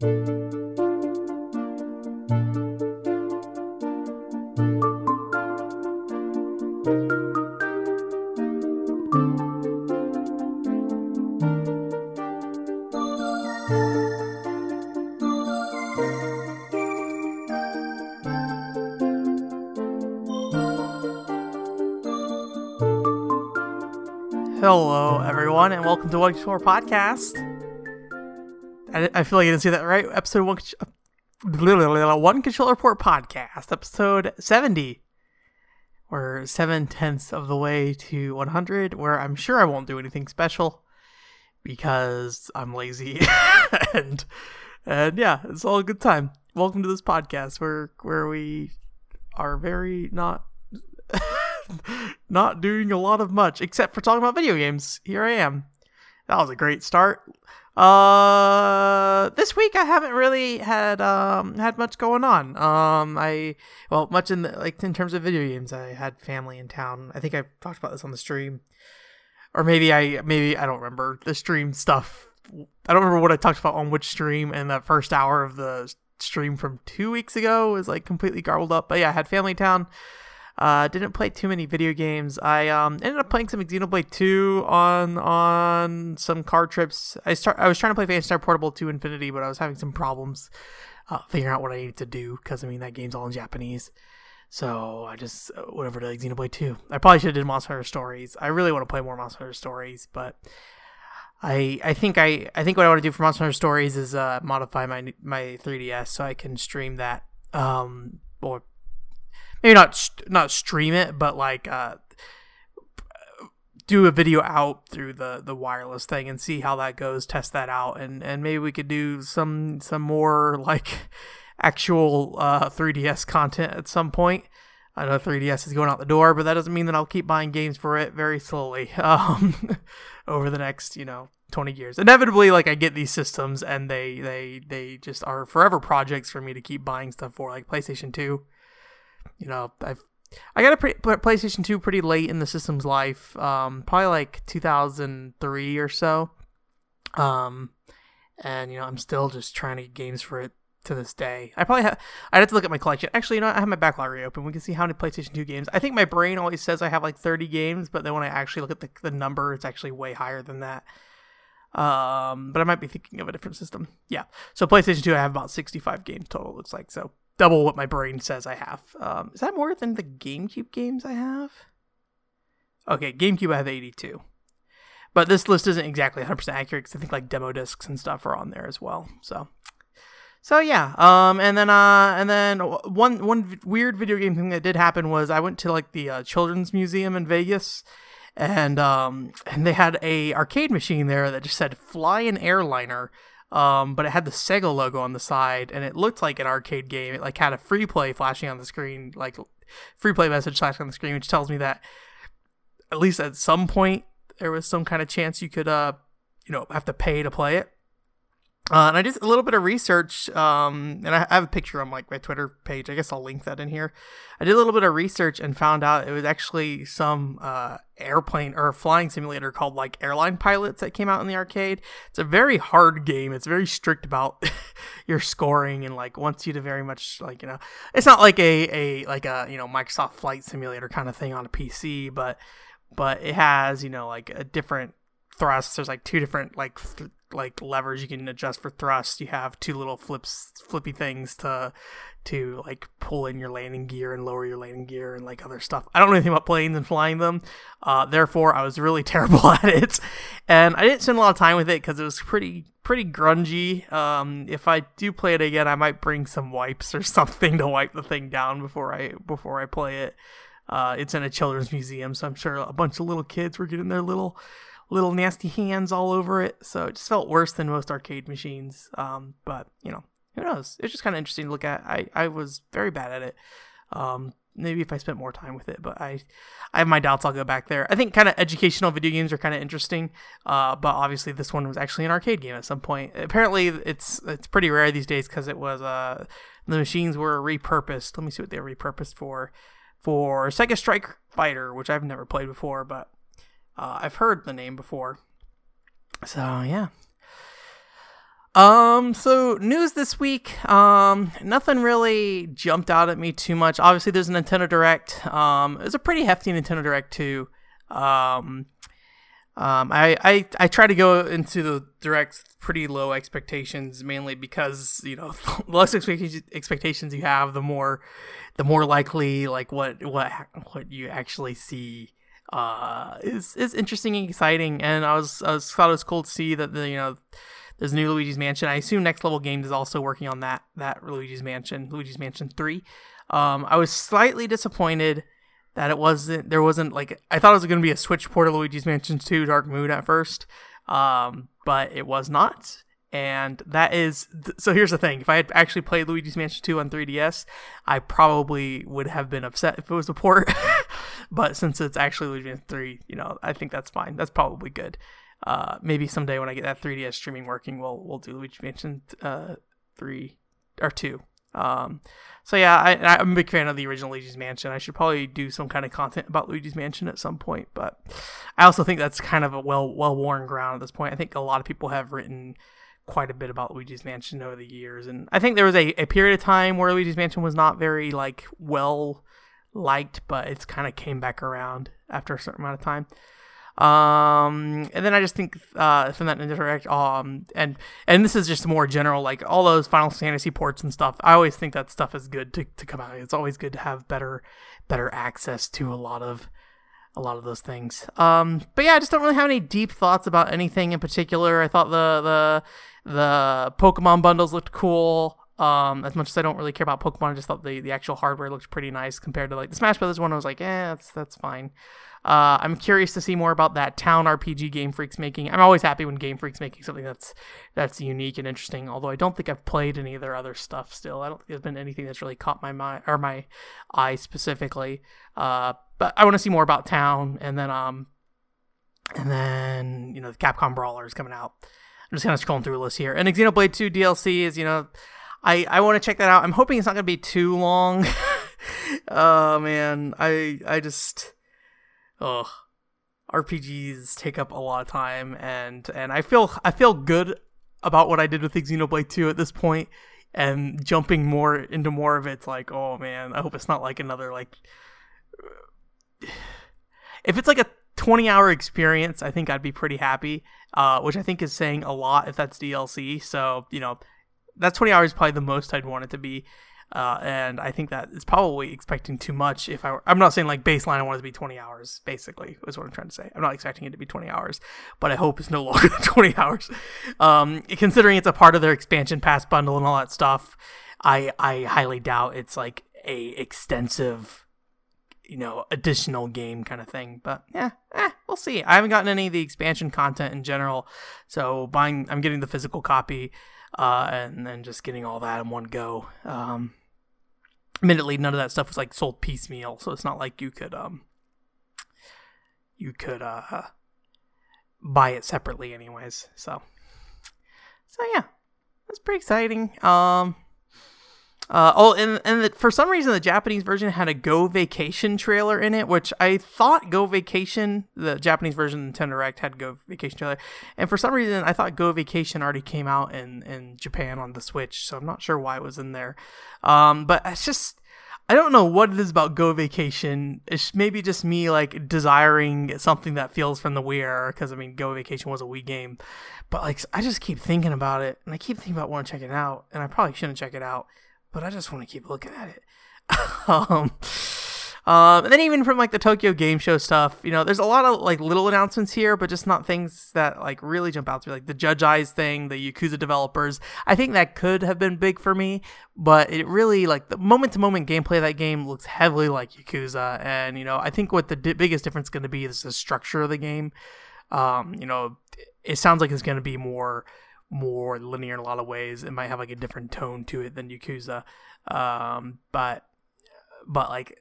Hello, everyone, and welcome to One Controller Podcast. I, I feel like I didn't say that right. Episode one, one Controller Report Podcast, episode seventy. We're seven tenths of the way to one hundred. Where I'm sure I won't do anything special because I'm lazy, and and yeah, it's all a good time. Welcome to this podcast where where we are very not not doing a lot of much except for talking about video games. Here I am. That was a great start. Uh, this week I haven't really had um had much going on. Um, I well much in the, like in terms of video games. I had family in town. I think I talked about this on the stream, or maybe I maybe I don't remember the stream stuff. I don't remember what I talked about on which stream. And the first hour of the stream from two weeks ago was like completely garbled up. But yeah, I had family in town. Uh, didn't play too many video games. I um, ended up playing some Xenoblade 2 on on some car trips. I start I was trying to play Phantasy Star Portable 2 Infinity, but I was having some problems uh, figuring out what I needed to do because I mean that game's all in Japanese. So I just uh, went over to like Xenoblade 2. I probably should have did Monster Hunter Stories. I really want to play more Monster Hunter Stories, but I I think I I think what I want to do for Monster Hunter Stories is uh, modify my my 3DS so I can stream that um or maybe not not stream it, but like uh, do a video out through the the wireless thing and see how that goes. Test that out, and and maybe we could do some some more like actual uh, 3ds content at some point. I know 3ds is going out the door, but that doesn't mean that I'll keep buying games for it very slowly um, over the next you know 20 years. Inevitably, like I get these systems and they they they just are forever projects for me to keep buying stuff for, like PlayStation 2 you know, I've I got a pre- PlayStation 2 pretty late in the system's life, um, probably like 2003 or so. Um, and you know, I'm still just trying to get games for it to this day. I probably have. I'd have to look at my collection. Actually, you know, I have my backlog reopen. We can see how many PlayStation 2 games. I think my brain always says I have like 30 games, but then when I actually look at the the number, it's actually way higher than that. Um, but I might be thinking of a different system. Yeah. So PlayStation 2, I have about 65 games total. Looks like so double what my brain says I have. Um, is that more than the GameCube games I have? Okay, GameCube I have 82. But this list isn't exactly 100% accurate because I think like demo discs and stuff are on there as well. So, so yeah. Um, and then uh, and then one one weird video game thing that did happen was I went to like the uh, Children's Museum in Vegas, and um, and they had a arcade machine there that just said "Fly an Airliner." Um, but it had the Sega logo on the side, and it looked like an arcade game. It like had a free play flashing on the screen, like free play message flashing on the screen, which tells me that at least at some point there was some kind of chance you could, uh, you know, have to pay to play it. Uh, and I did a little bit of research, um, and I have a picture on like my Twitter page. I guess I'll link that in here. I did a little bit of research and found out it was actually some uh, airplane or flying simulator called like Airline Pilots that came out in the arcade. It's a very hard game. It's very strict about your scoring and like wants you to very much like you know. It's not like a a like a you know Microsoft Flight Simulator kind of thing on a PC, but but it has you know like a different thrusts. There's like two different like th- like levers you can adjust for thrust. You have two little flips, flippy things to to like pull in your landing gear and lower your landing gear and like other stuff. I don't know anything about planes and flying them, uh, therefore I was really terrible at it, and I didn't spend a lot of time with it because it was pretty pretty grungy. Um, if I do play it again, I might bring some wipes or something to wipe the thing down before I before I play it. Uh, it's in a children's museum, so I'm sure a bunch of little kids were getting their little little nasty hands all over it. So it just felt worse than most arcade machines. Um, but you know, who knows? It's just kind of interesting to look at. I, I was very bad at it. Um, maybe if I spent more time with it, but I, I have my doubts. I'll go back there. I think kind of educational video games are kind of interesting. Uh, but obviously this one was actually an arcade game at some point. Apparently it's it's pretty rare these days because it was uh the machines were repurposed. Let me see what they were repurposed for. For Sega Strike Fighter, which I've never played before, but uh, I've heard the name before. So yeah. Um, so news this week, um, nothing really jumped out at me too much. Obviously, there's a Nintendo Direct. Um, it was a pretty hefty Nintendo Direct too. Um, um, I, I I try to go into the direct pretty low expectations, mainly because you know the less expectations you have, the more the more likely like what what what you actually see uh, is is interesting and exciting. And I was I was thought it was cool to see that the you know there's new Luigi's Mansion. I assume Next Level Games is also working on that that Luigi's Mansion, Luigi's Mansion Three. Um, I was slightly disappointed that it wasn't there wasn't like I thought it was going to be a Switch port of Luigi's Mansion 2 Dark Moon at first, um, but it was not. And that is th- so. Here's the thing: if I had actually played Luigi's Mansion 2 on 3DS, I probably would have been upset if it was a port. but since it's actually Luigi's Mansion 3, you know, I think that's fine. That's probably good. Uh, maybe someday when I get that 3DS streaming working, we'll we'll do Luigi's Mansion uh, 3 or 2. Um, so yeah, I, am a big fan of the original Luigi's Mansion. I should probably do some kind of content about Luigi's Mansion at some point, but I also think that's kind of a well well worn ground at this point. I think a lot of people have written quite a bit about Luigi's Mansion over the years, and I think there was a, a period of time where Luigi's Mansion was not very like well liked, but it's kind of came back around after a certain amount of time. Um, and then I just think uh, from that Direct, um, and and this is just more general, like all those Final Fantasy ports and stuff. I always think that stuff is good to, to come out. It's always good to have better better access to a lot of a lot of those things. Um, but yeah, I just don't really have any deep thoughts about anything in particular. I thought the the the Pokemon bundles looked cool. Um, as much as I don't really care about Pokemon, I just thought the, the actual hardware looked pretty nice compared to like the Smash Brothers one. I was like, eh, that's that's fine. Uh, I'm curious to see more about that town RPG Game Freak's making. I'm always happy when Game Freak's making something that's that's unique and interesting. Although I don't think I've played any of their other stuff still. I don't think there's been anything that's really caught my mind or my eye specifically. Uh, but I want to see more about town, and then um, and then you know the Capcom Brawler is coming out. I'm just kind of scrolling through a list here, and Xenoblade 2 DLC is you know. I, I want to check that out. I'm hoping it's not going to be too long. oh man, I I just oh RPGs take up a lot of time, and and I feel I feel good about what I did with Xenoblade 2 at this point, and jumping more into more of it's like, oh man, I hope it's not like another like. If it's like a 20 hour experience, I think I'd be pretty happy, uh, which I think is saying a lot if that's DLC. So, you know, that 20 hours is probably the most I'd want it to be. Uh, and I think that is probably expecting too much. If I were, I'm not saying like baseline, I want it to be 20 hours. Basically, is what I'm trying to say. I'm not expecting it to be 20 hours, but I hope it's no longer than 20 hours. Um, considering it's a part of their expansion pass bundle and all that stuff, I I highly doubt it's like a extensive, you know, additional game kind of thing. But yeah, eh, we'll see. I haven't gotten any of the expansion content in general, so buying, I'm getting the physical copy. Uh, and then just getting all that in one go. Um, admittedly none of that stuff was like sold piecemeal so it's not like you could um you could uh buy it separately anyways so so yeah that's pretty exciting um uh, oh, and and the, for some reason the Japanese version had a Go Vacation trailer in it, which I thought Go Vacation, the Japanese version of Nintendo Direct had Go Vacation trailer, and for some reason I thought Go Vacation already came out in in Japan on the Switch, so I'm not sure why it was in there. Um, but it's just I don't know what it is about Go Vacation. It's maybe just me like desiring something that feels from the Wii era, because I mean Go Vacation was a Wii game, but like I just keep thinking about it, and I keep thinking about wanting to check it out, and I probably shouldn't check it out but I just want to keep looking at it. um, um, and then even from like the Tokyo Game Show stuff, you know, there's a lot of like little announcements here, but just not things that like really jump out to me. Like the Judge Eyes thing, the Yakuza developers. I think that could have been big for me, but it really like the moment to moment gameplay of that game looks heavily like Yakuza, and you know, I think what the di- biggest difference is going to be is the structure of the game. Um, you know, it sounds like it's going to be more more linear in a lot of ways. It might have like a different tone to it than Yakuza, um, but but like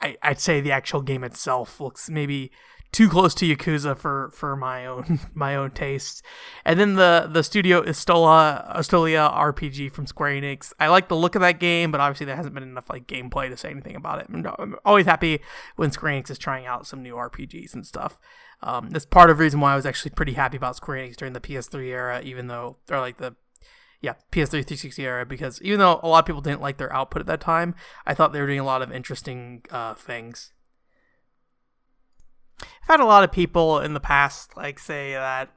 I, I'd say the actual game itself looks maybe too close to Yakuza for, for my own my own tastes. And then the the studio Estola Estolia RPG from Square Enix. I like the look of that game, but obviously there hasn't been enough like gameplay to say anything about it. I'm always happy when Square Enix is trying out some new RPGs and stuff. Um, that's part of the reason why I was actually pretty happy about Square Enix during the PS3 era, even though or like the yeah, PS3 360 era because even though a lot of people didn't like their output at that time, I thought they were doing a lot of interesting uh, things. I've had a lot of people in the past like say that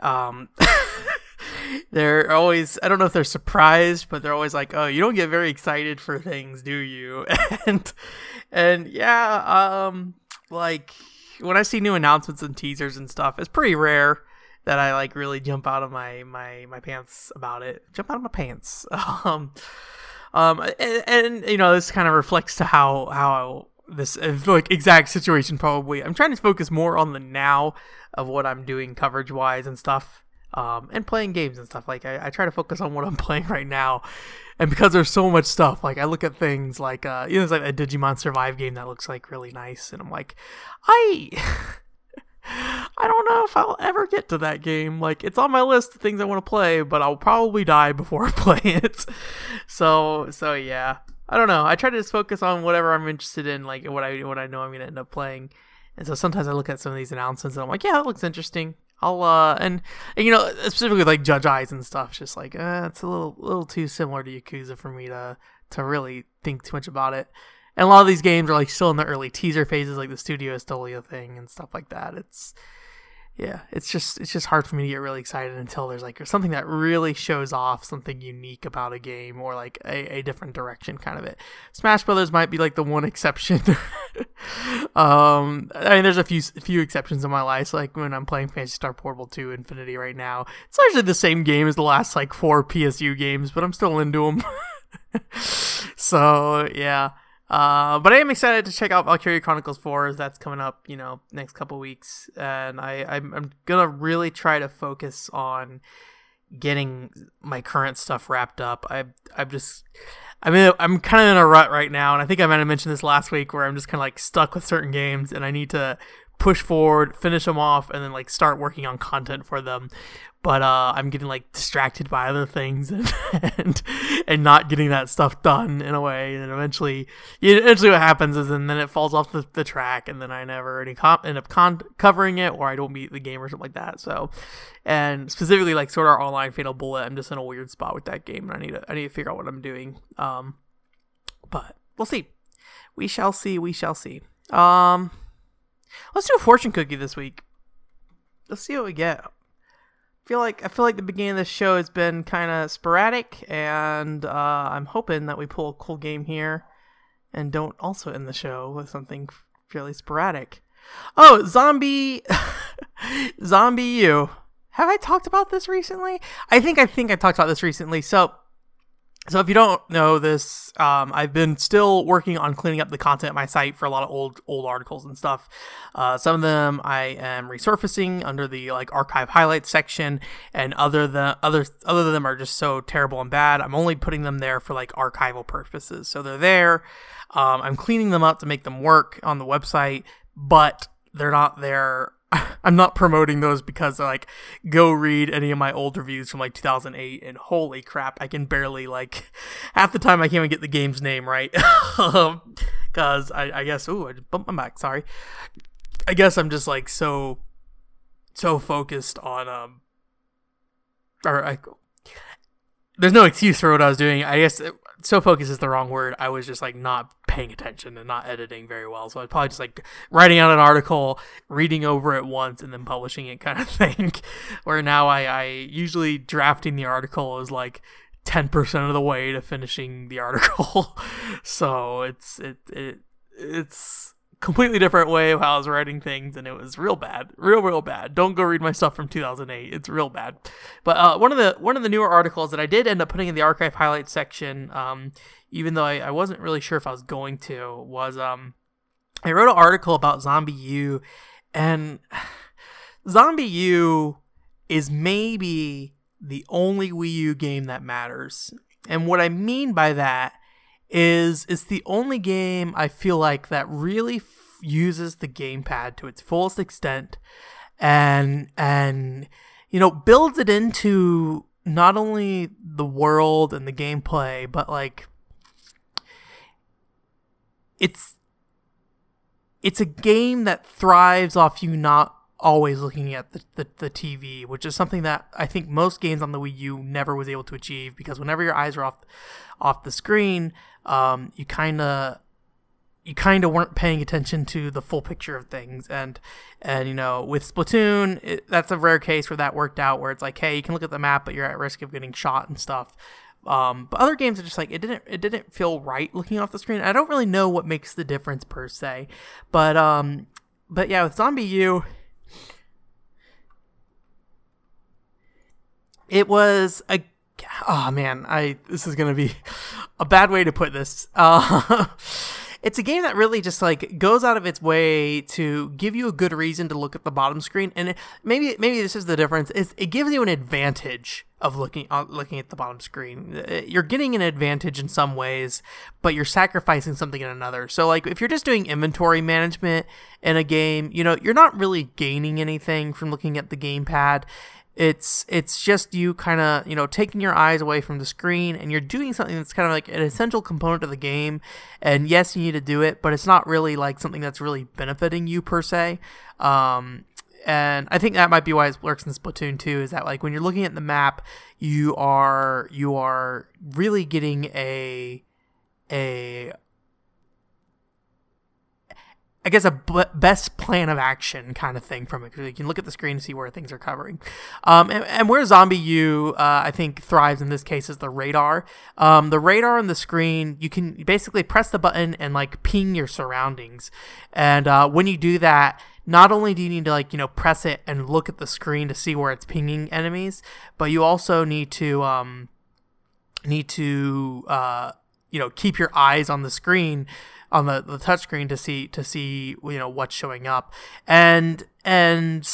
um they're always I don't know if they're surprised, but they're always like, "Oh, you don't get very excited for things, do you?" and and yeah, um like when I see new announcements and teasers and stuff, it's pretty rare that I like really jump out of my my my pants about it. Jump out of my pants. Um um and, and you know, this kind of reflects to how how this like exact situation probably. I'm trying to focus more on the now of what I'm doing coverage wise and stuff. Um, and playing games and stuff. Like I, I try to focus on what I'm playing right now, and because there's so much stuff, like I look at things like uh, you know, there's like a Digimon Survive game that looks like really nice, and I'm like, I. I don't know if I'll ever get to that game. Like it's on my list of things I want to play, but I'll probably die before I play it. So so yeah. I don't know. I try to just focus on whatever I'm interested in, like what I what I know I'm gonna end up playing. And so sometimes I look at some of these announcements and I'm like, yeah, that looks interesting. I'll uh and, and you know specifically like Judge Eyes and stuff. Just like uh, it's a little little too similar to Yakuza for me to to really think too much about it. And a lot of these games are like still in the early teaser phases, like the Studio Estolia thing and stuff like that. It's yeah, it's just it's just hard for me to get really excited until there's like something that really shows off something unique about a game or like a, a different direction kind of it. Smash Brothers might be like the one exception. um, I mean, there's a few few exceptions in my life, like when I'm playing Phantasy Star Portable 2 Infinity right now. It's actually the same game as the last like four PSU games, but I'm still into them. so yeah. Uh, but I am excited to check out Valkyria Chronicles 4 as that's coming up, you know, next couple weeks. And I, I'm, I'm gonna really try to focus on getting my current stuff wrapped up. I, I'm just, I mean, I'm kind of in a rut right now, and I think I might have mentioned this last week where I'm just kind of like stuck with certain games, and I need to push forward, finish them off, and then like start working on content for them but uh, I'm getting like distracted by other things and, and and not getting that stuff done in a way. And eventually, eventually, what happens is, and then it falls off the, the track, and then I never any com- end up con- covering it, or I don't beat the game or something like that. So, and specifically like Sword Art Online Fatal Bullet, I'm just in a weird spot with that game, and I need to I need to figure out what I'm doing. Um, but we'll see. We shall see. We shall see. Um, let's do a fortune cookie this week. Let's see what we get feel like I feel like the beginning of this show has been kind of sporadic, and uh, I'm hoping that we pull a cool game here, and don't also end the show with something fairly sporadic. Oh, zombie, ZombiU. Have I talked about this recently? I think I think I talked about this recently. So so if you don't know this, um, I've been still working on cleaning up the content my site for a lot of old old articles and stuff. Uh, some of them I am resurfacing under the like archive highlights section, and other the other other them are just so terrible and bad. I'm only putting them there for like archival purposes. So they're there. Um, I'm cleaning them up to make them work on the website, but they're not there I'm not promoting those because like go read any of my old reviews from like 2008 and holy crap I can barely like half the time I can't even get the game's name right. Because I, I guess oh I just bumped my back sorry. I guess I'm just like so so focused on um or I there's no excuse for what I was doing. I guess so focused is the wrong word. I was just like not paying attention and not editing very well. So I was probably just like writing out an article, reading over it once, and then publishing it kind of thing. Where now I, I usually drafting the article is like 10% of the way to finishing the article. so it's it, it it's completely different way of how I was writing things, and it was real bad, real real bad. Don't go read my stuff from 2008; it's real bad. But uh, one of the one of the newer articles that I did end up putting in the archive highlights section, um, even though I, I wasn't really sure if I was going to, was um, I wrote an article about ZombiU, and ZombiU is maybe the only Wii U game that matters. And what I mean by that is it's the only game I feel like that really f- uses the gamepad to its fullest extent and and you know builds it into not only the world and the gameplay but like it's it's a game that thrives off you not always looking at the, the, the, TV, which is something that I think most games on the Wii U never was able to achieve because whenever your eyes are off off the screen, um, you kind of you kind of weren't paying attention to the full picture of things. And and you know with splatoon it, that's a rare case where that worked out where it's like hey you can look at the map but you're at risk of getting shot and stuff. Um, but other games are just like it didn't it didn't feel right looking off the screen. I don't really know what makes the difference per se. But um but yeah with ZombiU it was a oh man i this is gonna be a bad way to put this. Uh it's a game that really just like goes out of its way to give you a good reason to look at the bottom screen and it, maybe maybe this is the difference it gives you an advantage of looking uh, looking at the bottom screen. Uh, you're getting an advantage in some ways but you're sacrificing something in another. So like if you're just doing inventory management in a game you know you're not really gaining anything from looking at the gamepad it's it's just you kind of you know taking your eyes away from the screen and you're doing something that's kind of like an essential component of the game. And yes you need to do it but it's not really like something that's really benefiting you per se. Um, and I think that might be why it works in Splatoon 2 is that like when you're looking at the map you are you are really getting a a I guess a b- best plan of action kind of thing from it because you can look at the screen and see where things are covering. Um, and, and, where ZombiU, uh, I think, thrives in this case is the radar. Um, the radar on the screen, you can basically press the button and like ping your surroundings. And uh, when you do that, not only do you need to like you know press it and look at the screen to see where it's pinging enemies, but you also need to um, need to uh, you know keep your eyes on the screen on the, the touchscreen to see to see you know what's showing up. And and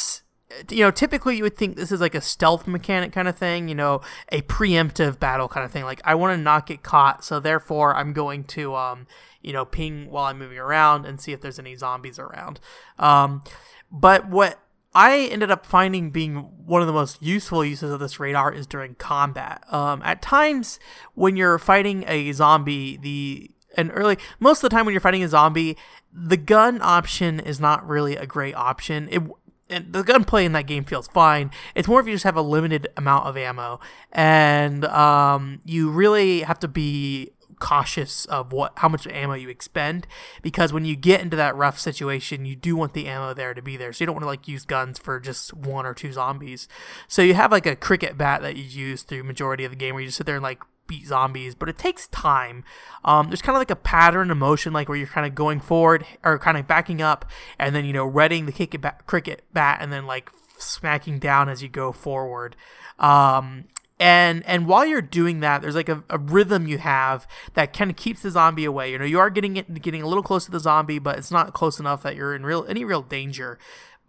you know typically you would think this is like a stealth mechanic kind of thing you know a preemptive battle kind of thing. Like i want to not get caught so therefore i'm going to um you know ping while i'm moving around and see if there's any zombies around. Um but what I ended up finding being one of the most useful uses of this radar is during combat. Um, at times, when you're fighting a zombie, the and early most of the time when you're fighting a zombie, the gun option is not really a great option. It and the gunplay in that game feels fine. It's more if you just have a limited amount of ammo, and um, you really have to be cautious of what how much ammo you expend because when you get into that rough situation you do want the ammo there to be there so you don't want to like use guns for just one or two zombies so you have like a cricket bat that you use through majority of the game where you just sit there and like beat zombies, but it takes time. Um, there's kind of like a pattern of motion, like where you're kind of going forward or kind of backing up, and then you know readying the kick bat, cricket bat, and then like smacking down as you go forward. Um, and and while you're doing that, there's like a, a rhythm you have that kind of keeps the zombie away. You know, you are getting it, getting a little close to the zombie, but it's not close enough that you're in real any real danger.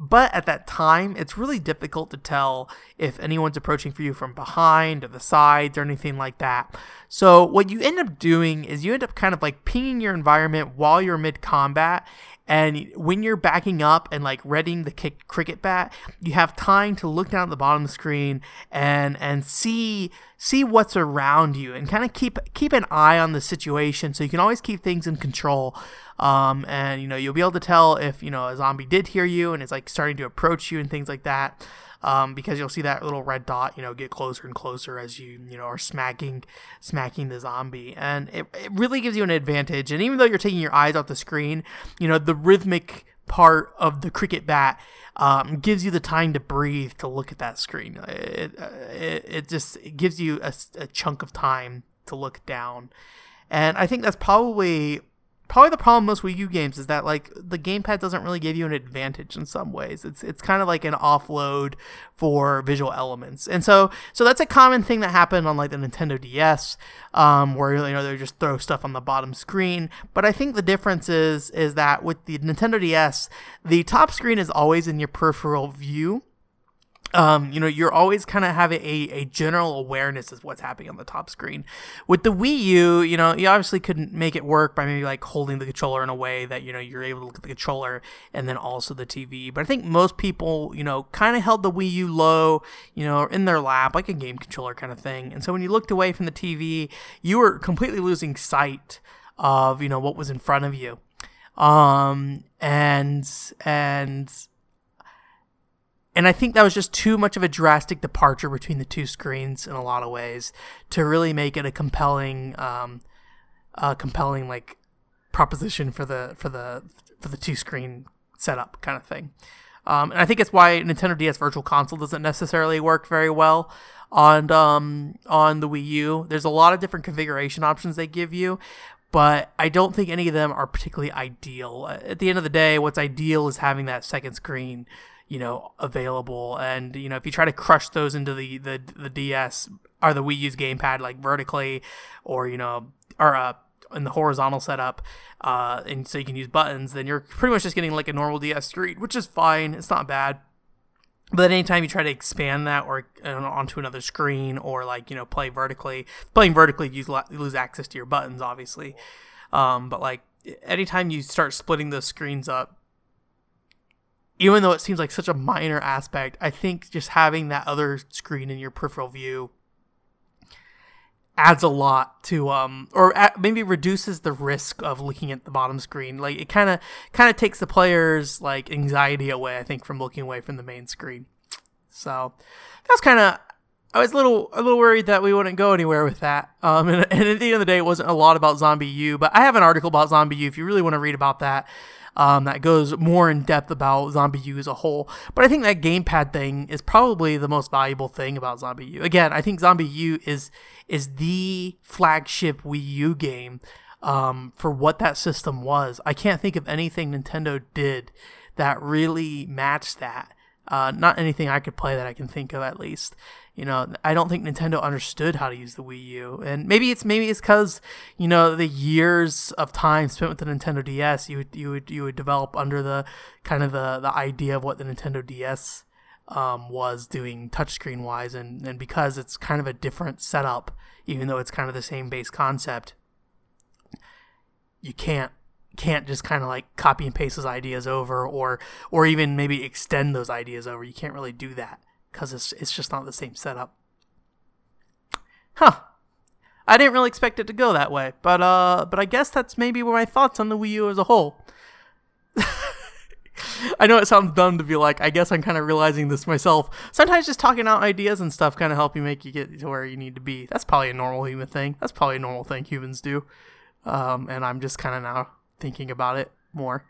But at that time, it's really difficult to tell if anyone's approaching for you from behind or the sides or anything like that. So, what you end up doing is you end up kind of like pinging your environment while you're mid combat and when you're backing up and like readying the kick cricket bat, you have time to look down at the bottom of the screen and and see see what's around you and kind of keep keep an eye on the situation so you can always keep things in control. Um, and you know you'll be able to tell if you know a zombie did hear you and is like starting to approach you and things like that um, because you'll see that little red dot, you know, get closer and closer as you, you know, are smacking, smacking the zombie, and it, it really gives you an advantage. And even though you're taking your eyes off the screen, you know, the rhythmic part of the cricket bat um, gives you the time to breathe to look at that screen. It, it, it just it gives you a, a chunk of time to look down. And I think that's probably probably the problem most Wii U games is that like the gamepad doesn't really give you an advantage in some ways. It's it's kind of like an offload for visual elements, and so so that's a common thing that happened on like the Nintendo DS, um, where you know they just throw stuff on the bottom screen. But I think the difference is is that with the Nintendo DS, the top screen is always in your peripheral view um, you know, you're always kind of having a, a general awareness of what's happening on the top screen. With the Wii U, you know, you obviously couldn't make it work by maybe like holding the controller in a way that, you know, you're able to look at the controller and then also the TV. But I think most people, you know, kind of held the Wii U low, you know, in their lap, like a game controller kind of thing. And so when you looked away from the TV, you were completely losing sight of, you know, what was in front of you. Um, and, and, and I think that was just too much of a drastic departure between the two screens in a lot of ways to really make it a compelling, um, a compelling like proposition for the for the for the two screen setup kind of thing. Um, and I think it's why Nintendo DS Virtual Console doesn't necessarily work very well on um, on the Wii U. There's a lot of different configuration options they give you, but I don't think any of them are particularly ideal. At the end of the day, what's ideal is having that second screen, you know, available. And you know, if you try to crush those into the the, the DS or the Wii U's gamepad like vertically, or you know, or uh, in the horizontal setup, uh, and so you can use buttons, then you're pretty much just getting like a normal DS screen, which is fine. It's not bad. But anytime you try to expand that or uh, onto another screen or like you know play vertically, playing vertically you lose access to your buttons obviously. Um, but like anytime you start splitting those screens up, even though it seems like such a minor aspect, I think just having that other screen in your peripheral view adds a lot to um or maybe reduces the risk of looking at the bottom screen. Like it kind of kind of takes the player's like anxiety away i think from looking away from the main screen. So that's kind of i was a little a little worried that we wouldn't go anywhere with that. Um and, and at the end of the day it wasn't a lot about ZombiU but i have an article about ZombiU if you really want to read about that um, that goes more in depth about ZombiU as a whole. But I think that gamepad thing is probably the most valuable thing about ZombiU. Again, I think ZombiU is is the flagship Wii U game um, for what that system was. I can't think of anything Nintendo did that really matched that. Uh, not anything I could play that I can think of at least. You know, I don't think Nintendo understood how to use the Wii U, and maybe it's maybe it's because you know the years of time spent with the Nintendo DS, you would you would you would develop under the kind of the the idea of what the Nintendo DS um, was doing touchscreen wise, and and because it's kind of a different setup, even though it's kind of the same base concept, you can't can't just kind of like copy and paste those ideas over or or even maybe extend those ideas over you can't really do that because it's it's just not the same setup. Huh. I didn't really expect it to go that way, but uh, but I guess that's maybe where my thoughts on the Wii U as a whole. I know it sounds dumb to be like, I guess I'm kind of realizing this myself. Sometimes just talking out ideas and stuff kind of help you make you get to where you need to be. That's probably a normal human thing. That's probably a normal thing humans do. Um, and I'm just kind of now thinking about it more.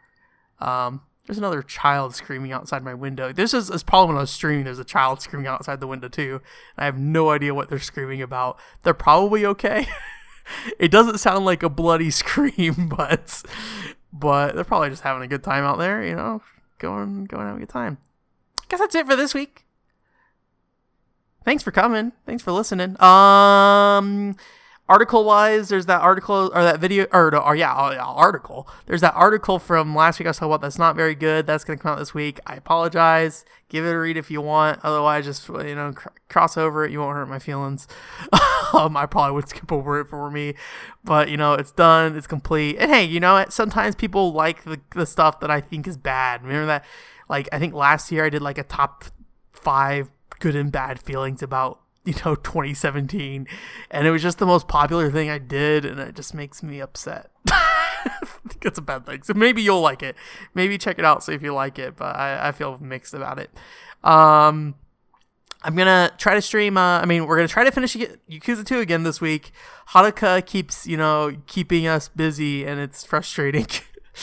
Um, there's another child screaming outside my window. This is, is probably when I was streaming. There's a child screaming outside the window too. I have no idea what they're screaming about. They're probably okay. it doesn't sound like a bloody scream, but but they're probably just having a good time out there. You know, going going having a good time. I guess that's it for this week. Thanks for coming. Thanks for listening. Um article wise, there's that article or that video or, or yeah, article. There's that article from last week I was talking about that's not very good. That's gonna come out this week. I apologize. Give it a read if you want. Otherwise, just you know cr- cross over it. You won't hurt my feelings. um, I probably would skip over it for me, but you know it's done. It's complete. And hey, you know what? Sometimes people like the the stuff that I think is bad. Remember that? Like I think last year I did like a top five good and bad feelings about you know 2017 and it was just the most popular thing i did and it just makes me upset. It's a bad thing. So maybe you'll like it. Maybe check it out see if you like it but i, I feel mixed about it. Um i'm gonna try to stream uh, i mean we're gonna try to finish yakuza 2 again this week. Haruka keeps you know keeping us busy and it's frustrating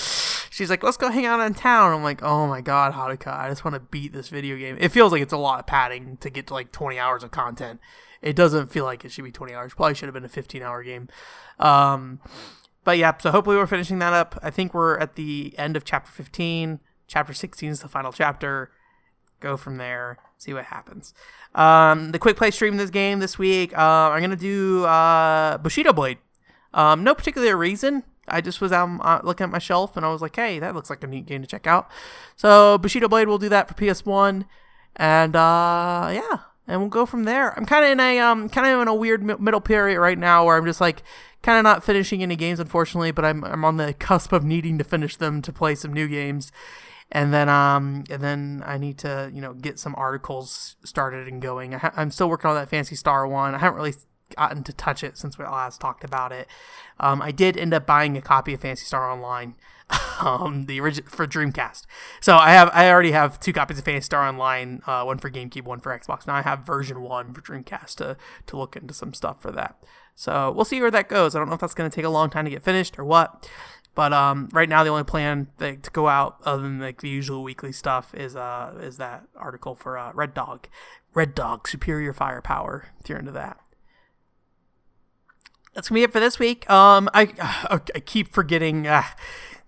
she's like, let's go hang out in town. I'm like, oh my god, Haruka, I just want to beat this video game. It feels like it's a lot of padding to get to like 20 hours of content. It doesn't feel like it should be 20 hours. Probably should have been a 15 hour game. Um, but yeah, so hopefully we're finishing that up. I think we're at the end of chapter 15. Chapter 16 is the final chapter. Go from there, see what happens. Um, the quick play stream of this game this week, uh, I'm going to do uh, Bushido Blade. Um, no particular reason. I just was out uh, looking at my shelf and I was like, hey, that looks like a neat game to check out. So Bushido Blade will do that for PS1, and uh, yeah, and we'll go from there. I'm kind of in a um, kind of in a weird middle period right now where I'm just like kind of not finishing any games, unfortunately, but I'm I'm on the cusp of needing to finish them to play some new games. And then, um, and then I need to, you know, get some articles started and going. I am still working on that Phantasy Star one. I haven't really gotten to touch it since we last talked about it. Um, I did end up buying a copy of Phantasy Star Online, um, the original for Dreamcast. So I have I already have two copies of Phantasy Star Online, uh, one for GameCube, one for Xbox. Now I have version one for Dreamcast to to look into some stuff for that. So we'll see where that goes. I don't know if that's going to take a long time to get finished or what. But um, right now, the only plan to go out, other than like the usual weekly stuff, is uh is that article for uh, Red Dog, Red Dog Superior Firepower. If you're into that, that's gonna be it for this week. Um, I I keep forgetting.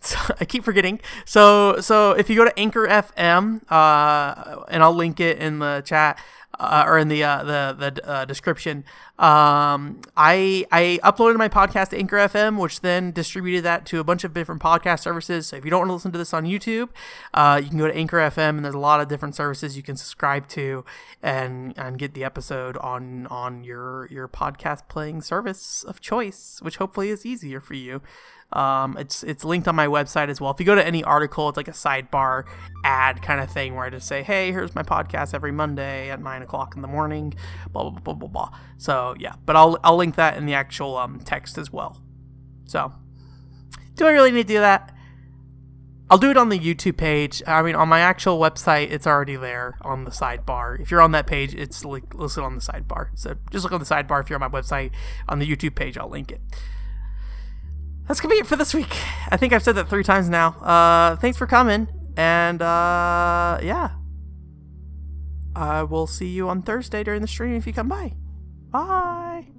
Uh, I keep forgetting. So so if you go to Anchor FM, uh, and I'll link it in the chat uh, or in the uh, the the uh, description. Um, I I uploaded my podcast to Anchor FM, which then distributed that to a bunch of different podcast services. So if you don't want to listen to this on YouTube, uh, you can go to Anchor FM, and there's a lot of different services you can subscribe to and and get the episode on on your your podcast playing service of choice, which hopefully is easier for you. Um, it's it's linked on my website as well. If you go to any article, it's like a sidebar ad kind of thing where I just say, "Hey, here's my podcast every Monday at nine o'clock in the morning." Blah blah blah blah blah. Yeah, but I'll I'll link that in the actual um, text as well. So do I really need to do that? I'll do it on the YouTube page. I mean, on my actual website, it's already there on the sidebar. If you're on that page, it's like listed on the sidebar. So just look on the sidebar if you're on my website. On the YouTube page, I'll link it that's gonna be it for this week. I think I've said that three times now. Uh, thanks for coming, and uh, yeah, I will see you on Thursday during the stream if you come by. Bye.